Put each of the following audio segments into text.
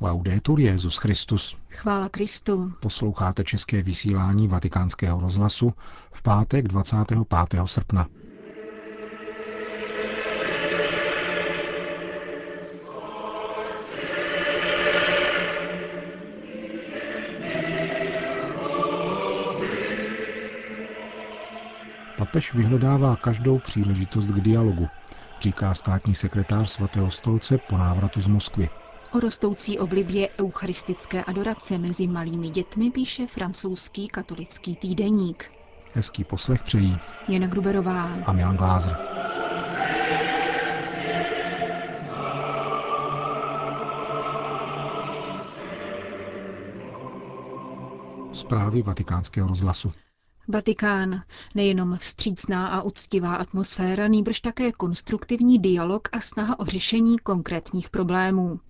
Laudetur Jezus Christus. Chvála Kristu. Posloucháte české vysílání Vatikánského rozhlasu v pátek 25. srpna. Papež vyhledává každou příležitost k dialogu, říká státní sekretář svatého stolce po návratu z Moskvy. O rostoucí oblibě eucharistické adorace mezi malými dětmi píše francouzský katolický týdeník. Hezký poslech přejí Jana Gruberová a Milan Glázer. Zprávy vatikánského rozhlasu. Vatikán. Nejenom vstřícná a uctivá atmosféra, nýbrž také konstruktivní dialog a snaha o řešení konkrétních problémů.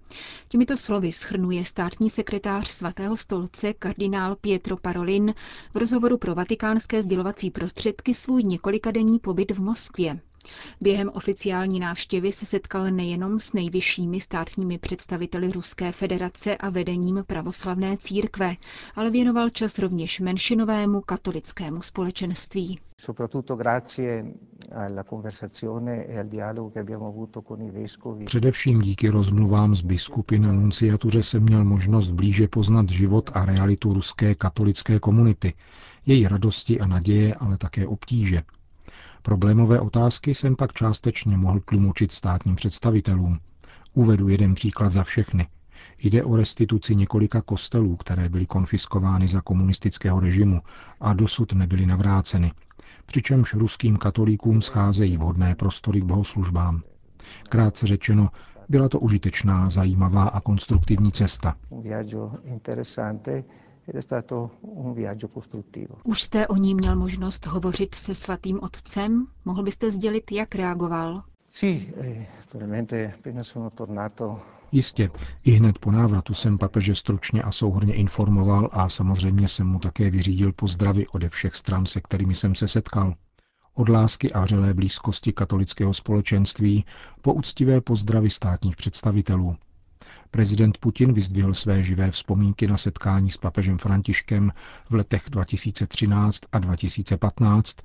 Těmito slovy schrnuje státní sekretář svatého stolce kardinál Pietro Parolin v rozhovoru pro vatikánské sdělovací prostředky svůj několikadenní pobyt v Moskvě. Během oficiální návštěvy se setkal nejenom s nejvyššími státními představiteli Ruské federace a vedením pravoslavné církve, ale věnoval čas rovněž menšinovému katolickému společenství. Především díky rozmluvám s biskupy na nunciatuře jsem měl možnost blíže poznat život a realitu ruské katolické komunity, její radosti a naděje, ale také obtíže – Problémové otázky jsem pak částečně mohl tlumočit státním představitelům. Uvedu jeden příklad za všechny. Jde o restituci několika kostelů, které byly konfiskovány za komunistického režimu a dosud nebyly navráceny, přičemž ruským katolíkům scházejí vhodné prostory k bohoslužbám. Krátce řečeno, byla to užitečná, zajímavá a konstruktivní cesta. Už jste o ní měl možnost hovořit se svatým otcem? Mohl byste sdělit, jak reagoval? Eh, Jistě, i hned po návratu jsem papeže stručně a souhrně informoval a samozřejmě jsem mu také vyřídil pozdravy ode všech stran, se kterými jsem se setkal. Od lásky a vřelé blízkosti katolického společenství po úctivé pozdravy státních představitelů. Prezident Putin vyzdvihl své živé vzpomínky na setkání s papežem Františkem v letech 2013 a 2015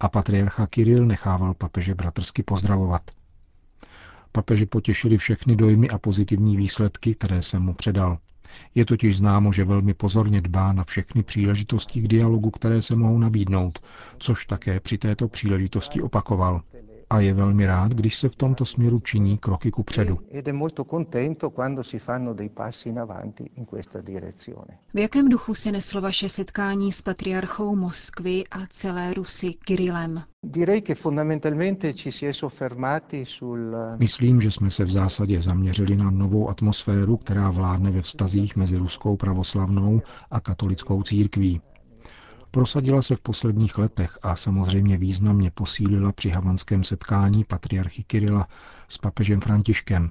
a patriarcha Kiril nechával papeže bratrsky pozdravovat. Papeže potěšili všechny dojmy a pozitivní výsledky, které jsem mu předal. Je totiž známo, že velmi pozorně dbá na všechny příležitosti k dialogu, které se mohou nabídnout, což také při této příležitosti opakoval a je velmi rád, když se v tomto směru činí kroky ku předu. V jakém duchu se neslo vaše setkání s patriarchou Moskvy a celé Rusy Kirilem? Myslím, že jsme se v zásadě zaměřili na novou atmosféru, která vládne ve vztazích mezi ruskou pravoslavnou a katolickou církví. Prosadila se v posledních letech a samozřejmě významně posílila při havanském setkání patriarchy Kirila s papežem Františkem.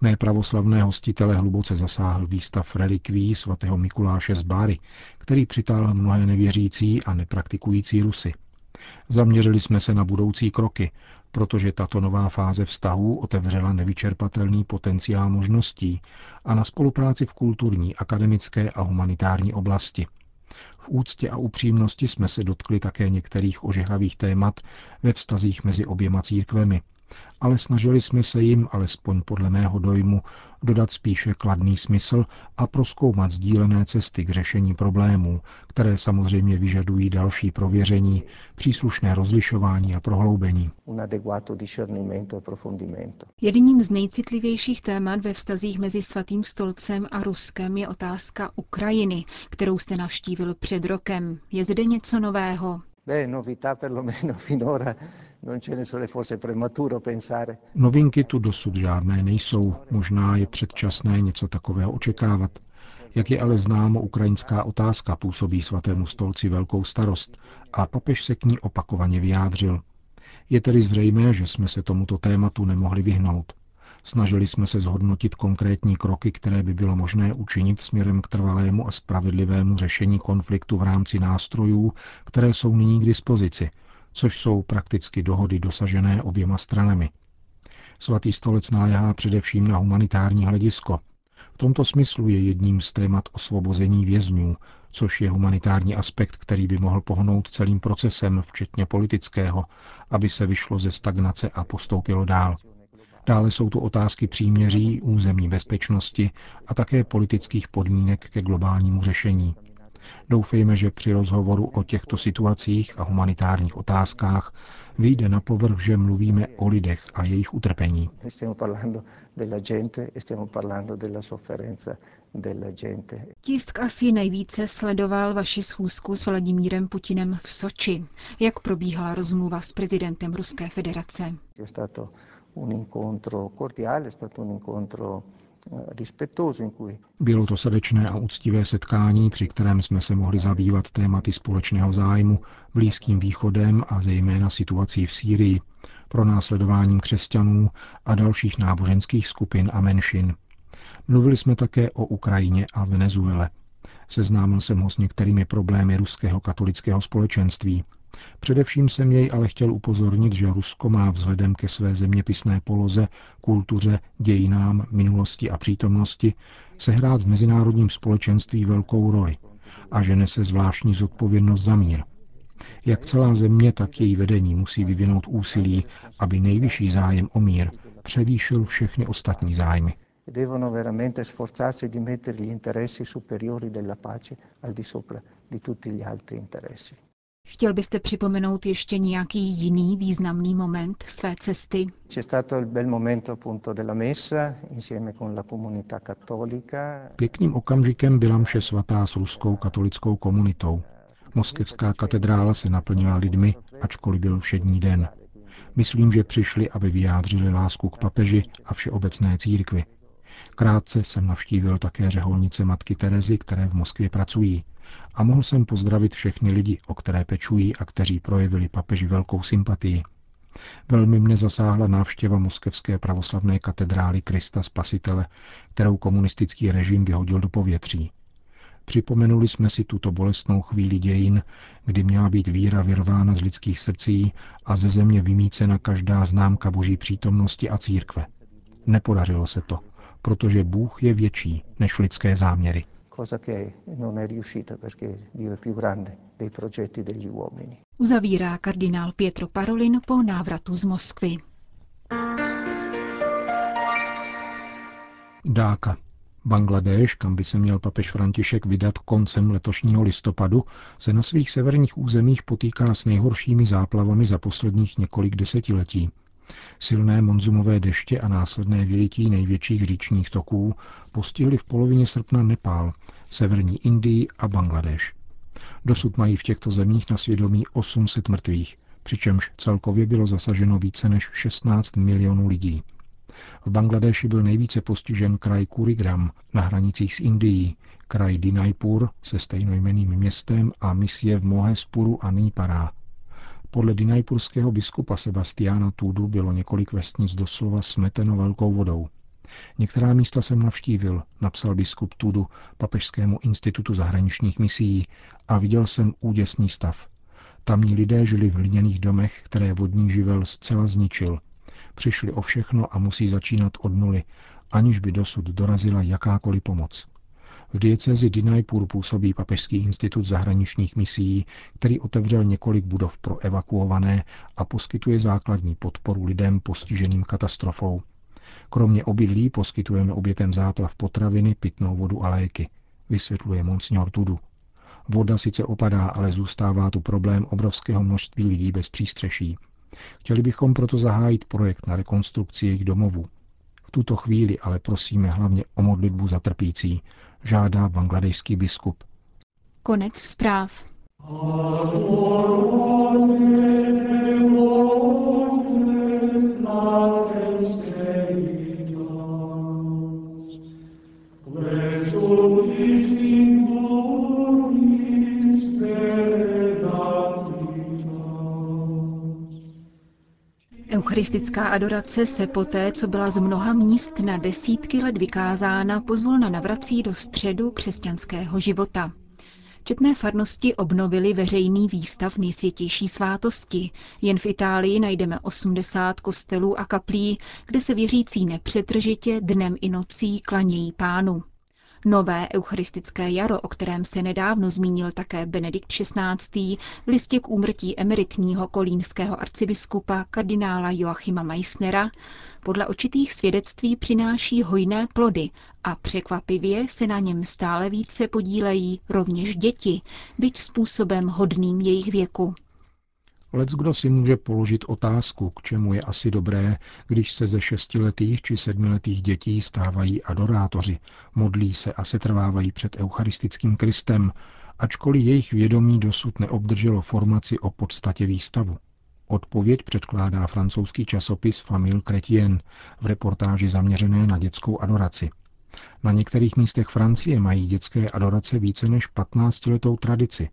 Mé pravoslavné hostitele hluboce zasáhl výstav relikví svatého Mikuláše z Báry, který přitáhl mnohé nevěřící a nepraktikující Rusy. Zaměřili jsme se na budoucí kroky, protože tato nová fáze vztahů otevřela nevyčerpatelný potenciál možností a na spolupráci v kulturní, akademické a humanitární oblasti – v úctě a upřímnosti jsme se dotkli také některých ožehlavých témat ve vztazích mezi oběma církvemi, ale snažili jsme se jim, alespoň podle mého dojmu, dodat spíše kladný smysl a proskoumat sdílené cesty k řešení problémů, které samozřejmě vyžadují další prověření, příslušné rozlišování a prohloubení. E Jedním z nejcitlivějších témat ve vztazích mezi Svatým stolcem a Ruskem je otázka Ukrajiny, kterou jste navštívil před rokem. Je zde něco nového? Beh, novità perlomeno finora Novinky tu dosud žádné nejsou, možná je předčasné něco takového očekávat. Jak je ale známo, ukrajinská otázka působí svatému stolci velkou starost a papež se k ní opakovaně vyjádřil. Je tedy zřejmé, že jsme se tomuto tématu nemohli vyhnout. Snažili jsme se zhodnotit konkrétní kroky, které by bylo možné učinit směrem k trvalému a spravedlivému řešení konfliktu v rámci nástrojů, které jsou nyní k dispozici – což jsou prakticky dohody dosažené oběma stranami. Svatý stolec naléhá především na humanitární hledisko. V tomto smyslu je jedním z témat osvobození vězňů, což je humanitární aspekt, který by mohl pohnout celým procesem, včetně politického, aby se vyšlo ze stagnace a postoupilo dál. Dále jsou tu otázky příměří, územní bezpečnosti a také politických podmínek ke globálnímu řešení. Doufejme, že při rozhovoru o těchto situacích a humanitárních otázkách vyjde na povrch, že mluvíme o lidech a jejich utrpení. Tisk asi nejvíce sledoval vaši schůzku s Vladimírem Putinem v Soči. Jak probíhala rozmluva s prezidentem Ruské federace? Eh, bylo to srdečné a úctivé setkání, při kterém jsme se mohli zabývat tématy společného zájmu, Blízkým východem a zejména situací v Sýrii, pro následováním křesťanů a dalších náboženských skupin a menšin. Mluvili jsme také o Ukrajině a Venezuele. Seznámil jsem ho s některými problémy ruského katolického společenství, Především jsem jej ale chtěl upozornit, že Rusko má vzhledem ke své zeměpisné poloze, kultuře, dějinám, minulosti a přítomnosti sehrát v mezinárodním společenství velkou roli a že nese zvláštní zodpovědnost za mír. Jak celá země, tak její vedení musí vyvinout úsilí, aby nejvyšší zájem o mír převýšil všechny ostatní zájmy. Devono veramente sforzarsi di mettere gli interessi superiori della pace al di sopra di tutti gli altri interessi. Chtěl byste připomenout ještě nějaký jiný významný moment své cesty? Pěkným okamžikem byla mše svatá s ruskou katolickou komunitou. Moskevská katedrála se naplnila lidmi, ačkoliv byl všední den. Myslím, že přišli, aby vyjádřili lásku k papeži a všeobecné církvi. Krátce jsem navštívil také řeholnice matky Terezy, které v Moskvě pracují a mohl jsem pozdravit všechny lidi, o které pečují a kteří projevili papeži velkou sympatii. Velmi mne zasáhla návštěva moskevské pravoslavné katedrály Krista Spasitele, kterou komunistický režim vyhodil do povětří. Připomenuli jsme si tuto bolestnou chvíli dějin, kdy měla být víra vyrvána z lidských srdcí a ze země vymícena každá známka boží přítomnosti a církve. Nepodařilo se to, protože Bůh je větší než lidské záměry cosa che non è riuscita perché Dio è più grande dei progetti degli uomini. Uzavírá kardinál Pietro Parolin po návratu z Moskvy. Dáka. Bangladeš, kam by se měl papež František vydat koncem letošního listopadu, se na svých severních územích potýká s nejhoršími záplavami za posledních několik desetiletí. Silné monzumové deště a následné vylití největších říčních toků postihly v polovině srpna Nepál, severní Indii a Bangladeš. Dosud mají v těchto zemích na svědomí 800 mrtvých, přičemž celkově bylo zasaženo více než 16 milionů lidí. V Bangladeši byl nejvíce postižen kraj Kurigram na hranicích s Indií, kraj Dinajpur se stejnojmeným městem a misie v Mohespuru a Nýpará, podle dinajpurského biskupa Sebastiana Tudu bylo několik vesnic doslova smeteno velkou vodou. Některá místa jsem navštívil, napsal biskup Tudu Papežskému institutu zahraničních misií a viděl jsem úděsný stav. Tamní lidé žili v hliněných domech, které vodní živel zcela zničil. Přišli o všechno a musí začínat od nuly, aniž by dosud dorazila jakákoliv pomoc. V diecezi Dinajpur působí Papežský institut zahraničních misií, který otevřel několik budov pro evakuované a poskytuje základní podporu lidem postiženým katastrofou. Kromě obydlí poskytujeme obětem záplav potraviny, pitnou vodu a léky, vysvětluje Monsignor Tudu. Voda sice opadá, ale zůstává tu problém obrovského množství lidí bez přístřeší. Chtěli bychom proto zahájit projekt na rekonstrukci jejich domovů. V tuto chvíli ale prosíme hlavně o modlitbu za trpící, žádá bangladejský biskup. Konec zpráv. Eucharistická adorace se poté, co byla z mnoha míst na desítky let vykázána, pozvolna navrací do středu křesťanského života. Četné farnosti obnovily veřejný výstav nejsvětější svátosti. Jen v Itálii najdeme 80 kostelů a kaplí, kde se věřící nepřetržitě dnem i nocí klanějí pánu. Nové eucharistické jaro, o kterém se nedávno zmínil také Benedikt XVI. v listě k úmrtí emeritního kolínského arcibiskupa kardinála Joachima Meissnera, podle očitých svědectví přináší hojné plody a překvapivě se na něm stále více podílejí rovněž děti, byť způsobem hodným jejich věku. Lec kdo si může položit otázku, k čemu je asi dobré, když se ze šestiletých či sedmiletých dětí stávají adorátoři, modlí se a setrvávají před eucharistickým Kristem, ačkoliv jejich vědomí dosud neobdrželo formaci o podstatě výstavu. Odpověď předkládá francouzský časopis Famille Chrétien v reportáži zaměřené na dětskou adoraci. Na některých místech Francie mají dětské adorace více než 15-letou tradici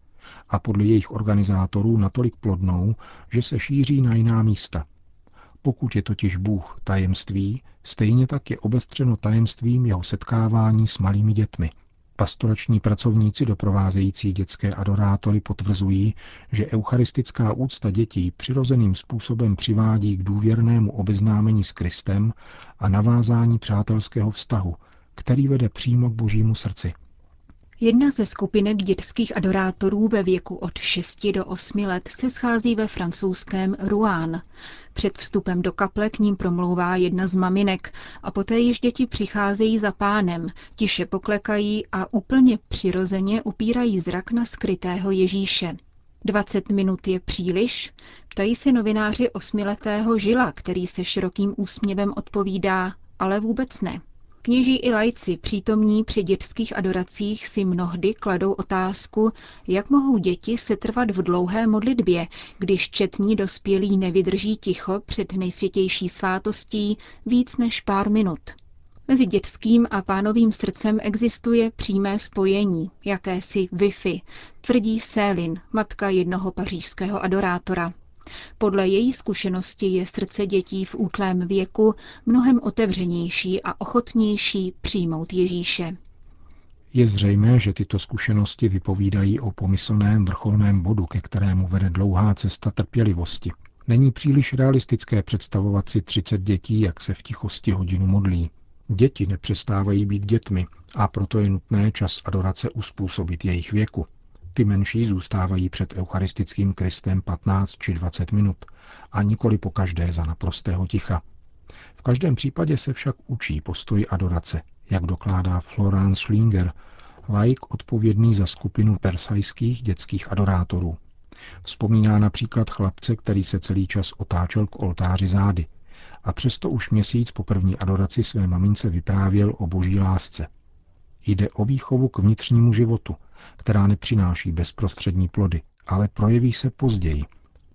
a podle jejich organizátorů natolik plodnou, že se šíří na jiná místa. Pokud je totiž Bůh tajemství, stejně tak je obestřeno tajemstvím jeho setkávání s malými dětmi. Pastorační pracovníci doprovázející dětské adorátory potvrzují, že eucharistická úcta dětí přirozeným způsobem přivádí k důvěrnému obeznámení s Kristem a navázání přátelského vztahu, který vede přímo k božímu srdci. Jedna ze skupinek dětských adorátorů ve věku od 6 do 8 let se schází ve francouzském Rouen. Před vstupem do kaple k ním promlouvá jedna z maminek a poté již děti přicházejí za pánem, tiše poklekají a úplně přirozeně upírají zrak na skrytého Ježíše. 20 minut je příliš? Ptají se novináři osmiletého Žila, který se širokým úsměvem odpovídá, ale vůbec ne. Kněží i lajci přítomní při dětských adoracích si mnohdy kladou otázku, jak mohou děti setrvat v dlouhé modlitbě, když četní dospělí nevydrží ticho před nejsvětější svátostí víc než pár minut. Mezi dětským a pánovým srdcem existuje přímé spojení, jakési Wi-Fi, tvrdí Sélin, matka jednoho pařížského adorátora. Podle její zkušenosti je srdce dětí v útlém věku mnohem otevřenější a ochotnější přijmout Ježíše. Je zřejmé, že tyto zkušenosti vypovídají o pomyslném vrcholném bodu, ke kterému vede dlouhá cesta trpělivosti. Není příliš realistické představovat si 30 dětí, jak se v tichosti hodinu modlí. Děti nepřestávají být dětmi a proto je nutné čas adorace uspůsobit jejich věku. Ty menší zůstávají před eucharistickým Kristem 15 či 20 minut a nikoli po každé za naprostého ticha. V každém případě se však učí postoj adorace, jak dokládá Florence Schlinger, laik odpovědný za skupinu persajských dětských adorátorů. Vzpomíná například chlapce, který se celý čas otáčel k oltáři zády a přesto už měsíc po první adoraci své mamince vyprávěl o boží lásce. Jde o výchovu k vnitřnímu životu, která nepřináší bezprostřední plody, ale projeví se později,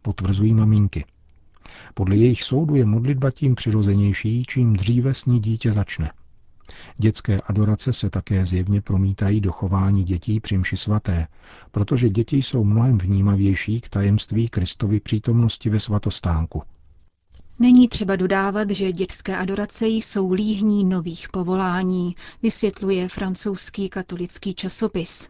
potvrzují maminky. Podle jejich soudu je modlitba tím přirozenější, čím dříve s ní dítě začne. Dětské adorace se také zjevně promítají do chování dětí při mši svaté, protože děti jsou mnohem vnímavější k tajemství Kristovy přítomnosti ve svatostánku. Není třeba dodávat, že dětské adorace jsou líhní nových povolání, vysvětluje francouzský katolický časopis.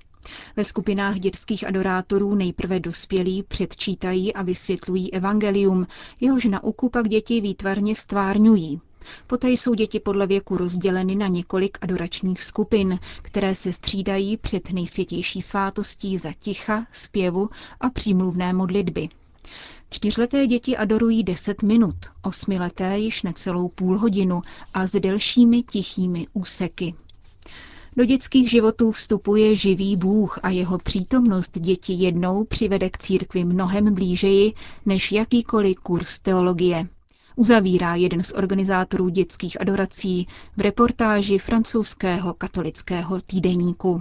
Ve skupinách dětských adorátorů nejprve dospělí předčítají a vysvětlují evangelium, jehož nauku pak děti výtvarně stvárňují. Poté jsou děti podle věku rozděleny na několik adoračních skupin, které se střídají před nejsvětější svátostí za ticha, zpěvu a přímluvné modlitby. Čtyřleté děti adorují 10 minut, osmileté již necelou půl hodinu a s delšími tichými úseky. Do dětských životů vstupuje živý Bůh a jeho přítomnost děti jednou přivede k církvi mnohem blížeji než jakýkoliv kurz teologie. Uzavírá jeden z organizátorů dětských adorací v reportáži francouzského katolického týdeníku.